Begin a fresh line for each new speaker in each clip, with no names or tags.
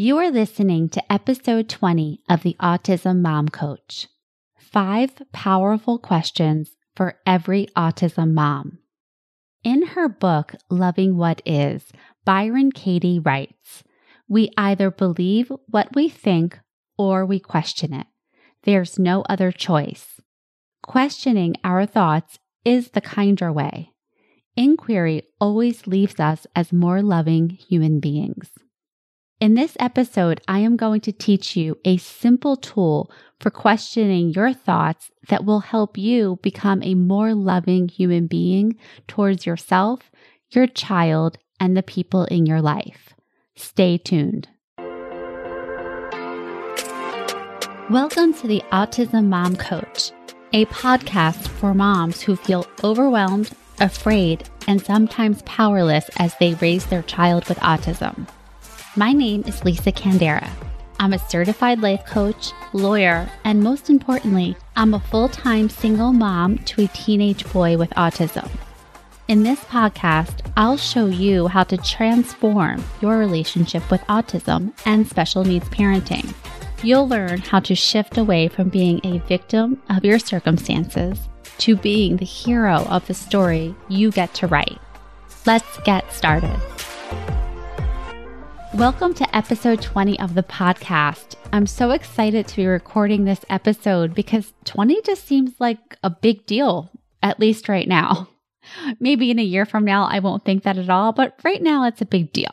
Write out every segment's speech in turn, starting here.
You are listening to episode 20 of the Autism Mom Coach Five Powerful Questions for Every Autism Mom. In her book, Loving What Is, Byron Katie writes We either believe what we think or we question it. There's no other choice. Questioning our thoughts is the kinder way. Inquiry always leaves us as more loving human beings. In this episode, I am going to teach you a simple tool for questioning your thoughts that will help you become a more loving human being towards yourself, your child, and the people in your life. Stay tuned. Welcome to the Autism Mom Coach, a podcast for moms who feel overwhelmed, afraid, and sometimes powerless as they raise their child with autism. My name is Lisa Candera. I'm a certified life coach, lawyer, and most importantly, I'm a full time single mom to a teenage boy with autism. In this podcast, I'll show you how to transform your relationship with autism and special needs parenting. You'll learn how to shift away from being a victim of your circumstances to being the hero of the story you get to write. Let's get started. Welcome to episode 20 of the podcast. I'm so excited to be recording this episode because 20 just seems like a big deal, at least right now. Maybe in a year from now, I won't think that at all, but right now it's a big deal.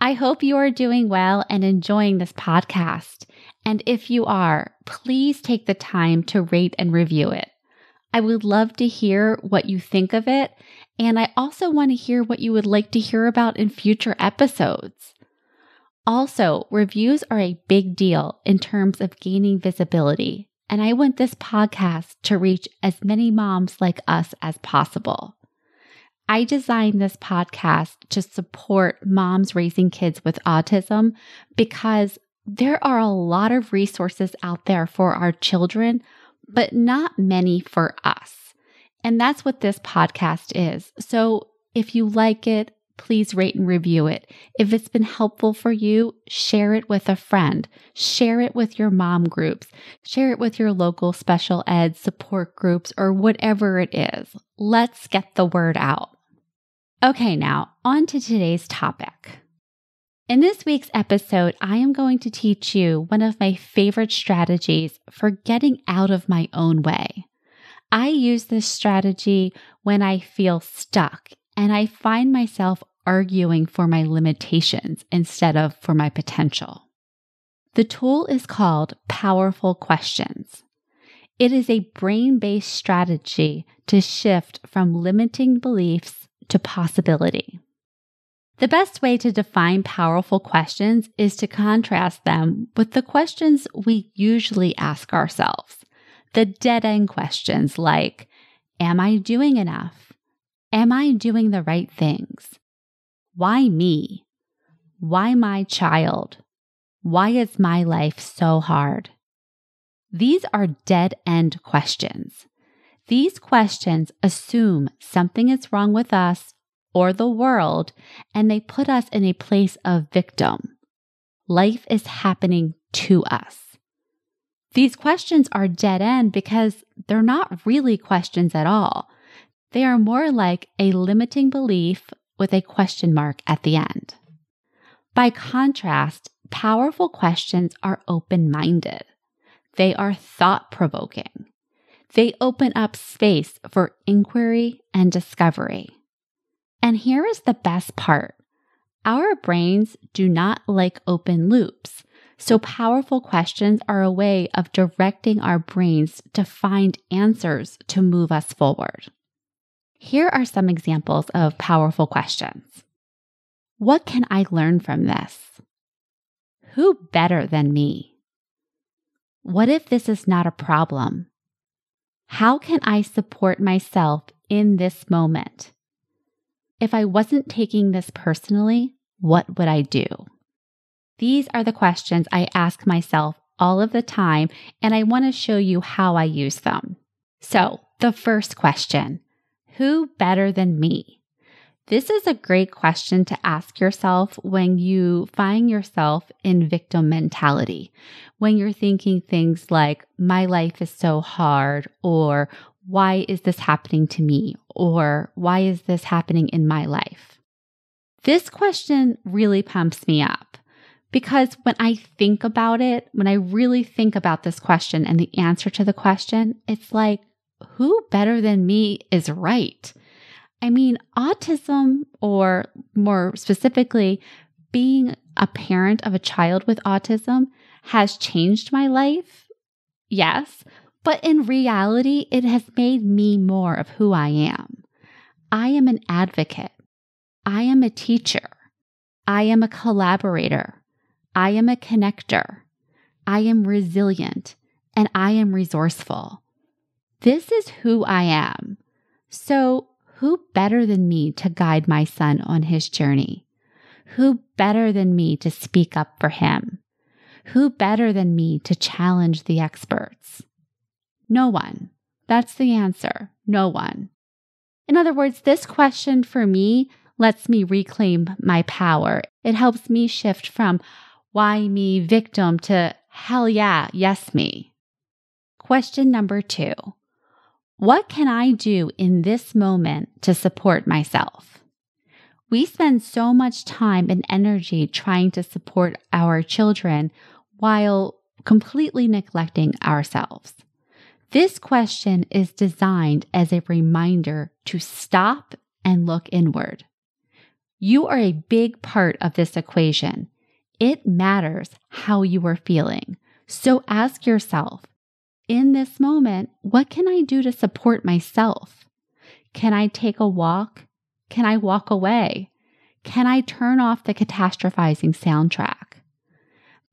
I hope you are doing well and enjoying this podcast. And if you are, please take the time to rate and review it. I would love to hear what you think of it. And I also want to hear what you would like to hear about in future episodes. Also, reviews are a big deal in terms of gaining visibility, and I want this podcast to reach as many moms like us as possible. I designed this podcast to support moms raising kids with autism because there are a lot of resources out there for our children, but not many for us. And that's what this podcast is. So if you like it, please rate and review it. If it's been helpful for you, share it with a friend, share it with your mom groups, share it with your local special ed support groups, or whatever it is. Let's get the word out. Okay, now on to today's topic. In this week's episode, I am going to teach you one of my favorite strategies for getting out of my own way. I use this strategy when I feel stuck and I find myself arguing for my limitations instead of for my potential. The tool is called Powerful Questions. It is a brain based strategy to shift from limiting beliefs to possibility. The best way to define powerful questions is to contrast them with the questions we usually ask ourselves. The dead end questions like, Am I doing enough? Am I doing the right things? Why me? Why my child? Why is my life so hard? These are dead end questions. These questions assume something is wrong with us or the world, and they put us in a place of victim. Life is happening to us. These questions are dead end because they're not really questions at all. They are more like a limiting belief with a question mark at the end. By contrast, powerful questions are open minded. They are thought provoking. They open up space for inquiry and discovery. And here is the best part our brains do not like open loops. So, powerful questions are a way of directing our brains to find answers to move us forward. Here are some examples of powerful questions. What can I learn from this? Who better than me? What if this is not a problem? How can I support myself in this moment? If I wasn't taking this personally, what would I do? These are the questions I ask myself all of the time, and I want to show you how I use them. So, the first question who better than me? This is a great question to ask yourself when you find yourself in victim mentality, when you're thinking things like, my life is so hard, or why is this happening to me, or why is this happening in my life? This question really pumps me up because when I think about it, when I really think about this question and the answer to the question, it's like, who better than me is right? I mean, autism, or more specifically, being a parent of a child with autism has changed my life. Yes, but in reality, it has made me more of who I am. I am an advocate. I am a teacher. I am a collaborator. I am a connector. I am resilient and I am resourceful. This is who I am. So who better than me to guide my son on his journey? Who better than me to speak up for him? Who better than me to challenge the experts? No one. That's the answer. No one. In other words, this question for me lets me reclaim my power. It helps me shift from why me victim to hell yeah, yes me. Question number two what can I do in this moment to support myself? We spend so much time and energy trying to support our children while completely neglecting ourselves. This question is designed as a reminder to stop and look inward. You are a big part of this equation. It matters how you are feeling. So ask yourself in this moment, what can I do to support myself? Can I take a walk? Can I walk away? Can I turn off the catastrophizing soundtrack?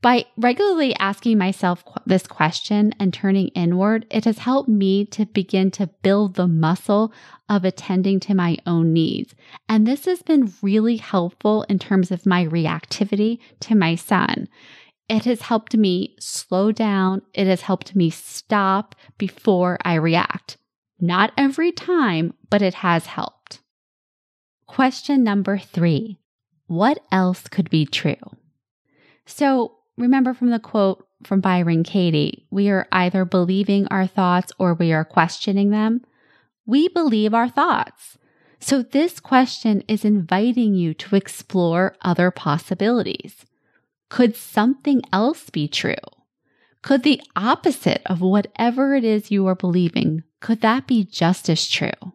By regularly asking myself this question and turning inward, it has helped me to begin to build the muscle of attending to my own needs. And this has been really helpful in terms of my reactivity to my son. It has helped me slow down. It has helped me stop before I react. Not every time, but it has helped. Question number three What else could be true? So, remember from the quote from Byron Katie we are either believing our thoughts or we are questioning them. We believe our thoughts. So, this question is inviting you to explore other possibilities. Could something else be true? Could the opposite of whatever it is you are believing, could that be just as true?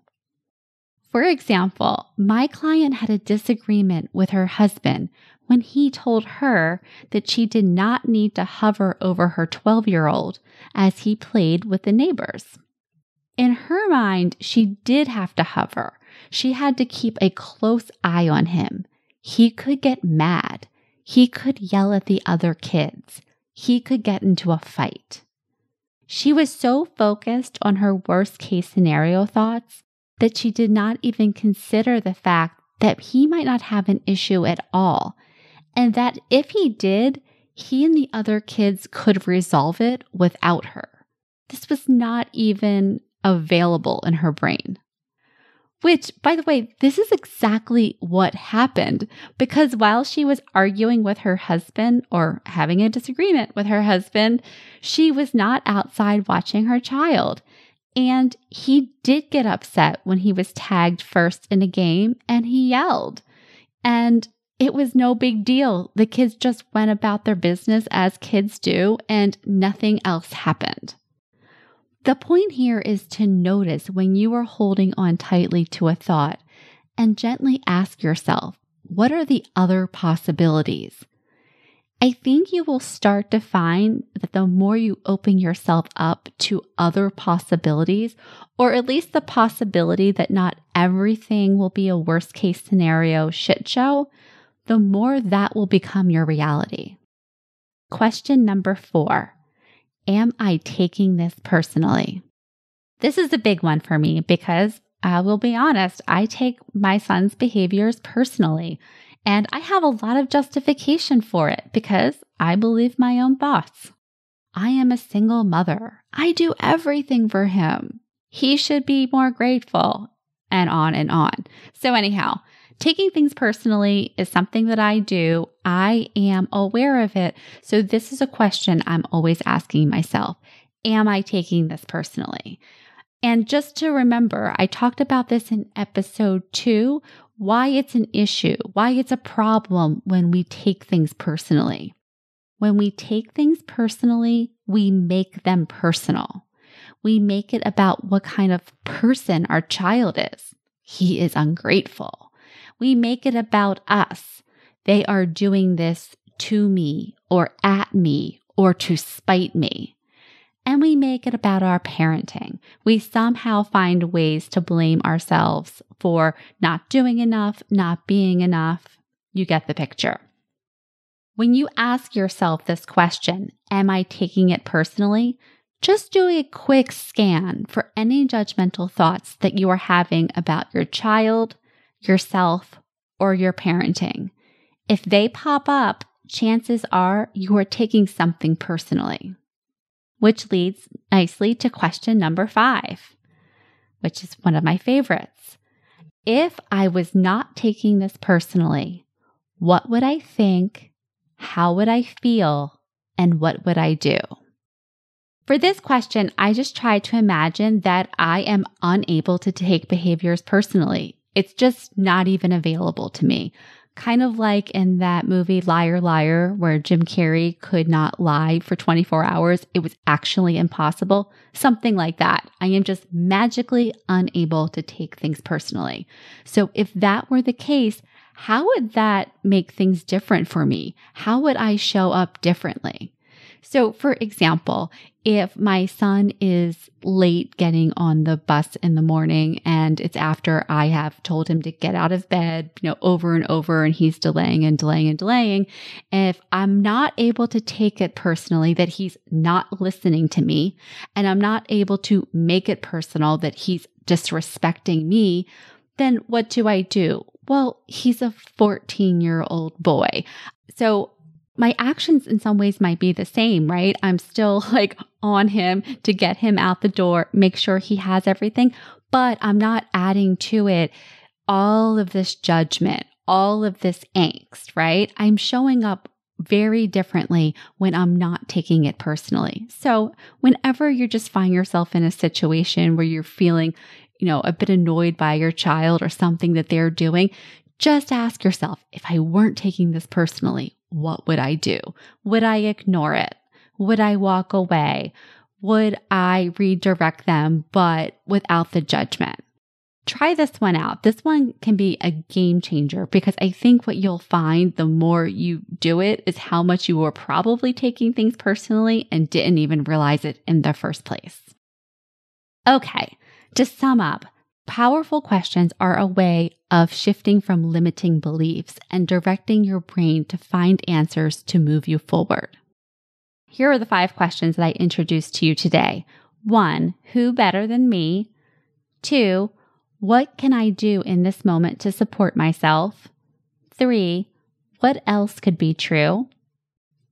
For example, my client had a disagreement with her husband when he told her that she did not need to hover over her 12 year old as he played with the neighbors. In her mind, she did have to hover. She had to keep a close eye on him. He could get mad. He could yell at the other kids. He could get into a fight. She was so focused on her worst case scenario thoughts that she did not even consider the fact that he might not have an issue at all, and that if he did, he and the other kids could resolve it without her. This was not even available in her brain. Which, by the way, this is exactly what happened because while she was arguing with her husband or having a disagreement with her husband, she was not outside watching her child. And he did get upset when he was tagged first in a game and he yelled. And it was no big deal. The kids just went about their business as kids do, and nothing else happened. The point here is to notice when you are holding on tightly to a thought and gently ask yourself, what are the other possibilities? I think you will start to find that the more you open yourself up to other possibilities, or at least the possibility that not everything will be a worst case scenario shit show, the more that will become your reality. Question number four Am I taking this personally? This is a big one for me because I will be honest, I take my son's behaviors personally. And I have a lot of justification for it because I believe my own thoughts. I am a single mother. I do everything for him. He should be more grateful, and on and on. So, anyhow, taking things personally is something that I do. I am aware of it. So this is a question I'm always asking myself. Am I taking this personally? And just to remember, I talked about this in episode two, why it's an issue, why it's a problem when we take things personally. When we take things personally, we make them personal. We make it about what kind of person our child is. He is ungrateful. We make it about us. They are doing this to me or at me or to spite me. And we make it about our parenting. We somehow find ways to blame ourselves for not doing enough, not being enough. You get the picture. When you ask yourself this question, Am I taking it personally? Just do a quick scan for any judgmental thoughts that you are having about your child, yourself, or your parenting. If they pop up, chances are you are taking something personally. Which leads nicely to question number five, which is one of my favorites. If I was not taking this personally, what would I think? How would I feel? And what would I do? For this question, I just try to imagine that I am unable to take behaviors personally. It's just not even available to me. Kind of like in that movie Liar Liar, where Jim Carrey could not lie for 24 hours. It was actually impossible. Something like that. I am just magically unable to take things personally. So if that were the case, how would that make things different for me? How would I show up differently? So, for example, if my son is late getting on the bus in the morning and it's after I have told him to get out of bed, you know, over and over and he's delaying and delaying and delaying, if I'm not able to take it personally that he's not listening to me and I'm not able to make it personal that he's disrespecting me, then what do I do? Well, he's a 14 year old boy. So my actions in some ways might be the same, right? I'm still like on him to get him out the door, make sure he has everything, but I'm not adding to it all of this judgment, all of this angst, right? I'm showing up very differently when I'm not taking it personally. So, whenever you just find yourself in a situation where you're feeling, you know, a bit annoyed by your child or something that they're doing, just ask yourself if I weren't taking this personally, what would I do? Would I ignore it? Would I walk away? Would I redirect them, but without the judgment? Try this one out. This one can be a game changer because I think what you'll find the more you do it is how much you were probably taking things personally and didn't even realize it in the first place. Okay, to sum up, Powerful questions are a way of shifting from limiting beliefs and directing your brain to find answers to move you forward. Here are the five questions that I introduced to you today. One, who better than me? Two, what can I do in this moment to support myself? Three, what else could be true?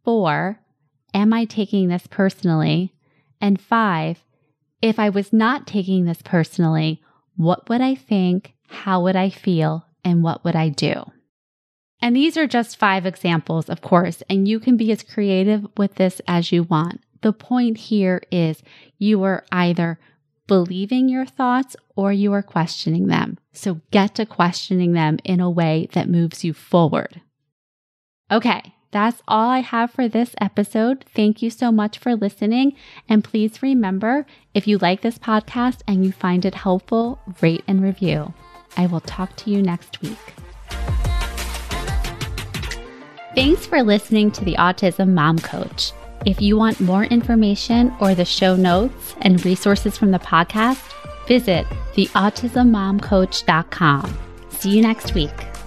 Four, am I taking this personally? And five, if I was not taking this personally, what would I think? How would I feel? And what would I do? And these are just five examples, of course, and you can be as creative with this as you want. The point here is you are either believing your thoughts or you are questioning them. So get to questioning them in a way that moves you forward. Okay, that's all I have for this episode. Thank you so much for listening. And please remember if you like this podcast and you find it helpful, rate and review. I will talk to you next week. Thanks for listening to the Autism Mom Coach. If you want more information or the show notes and resources from the podcast, visit theautismmomcoach.com. See you next week.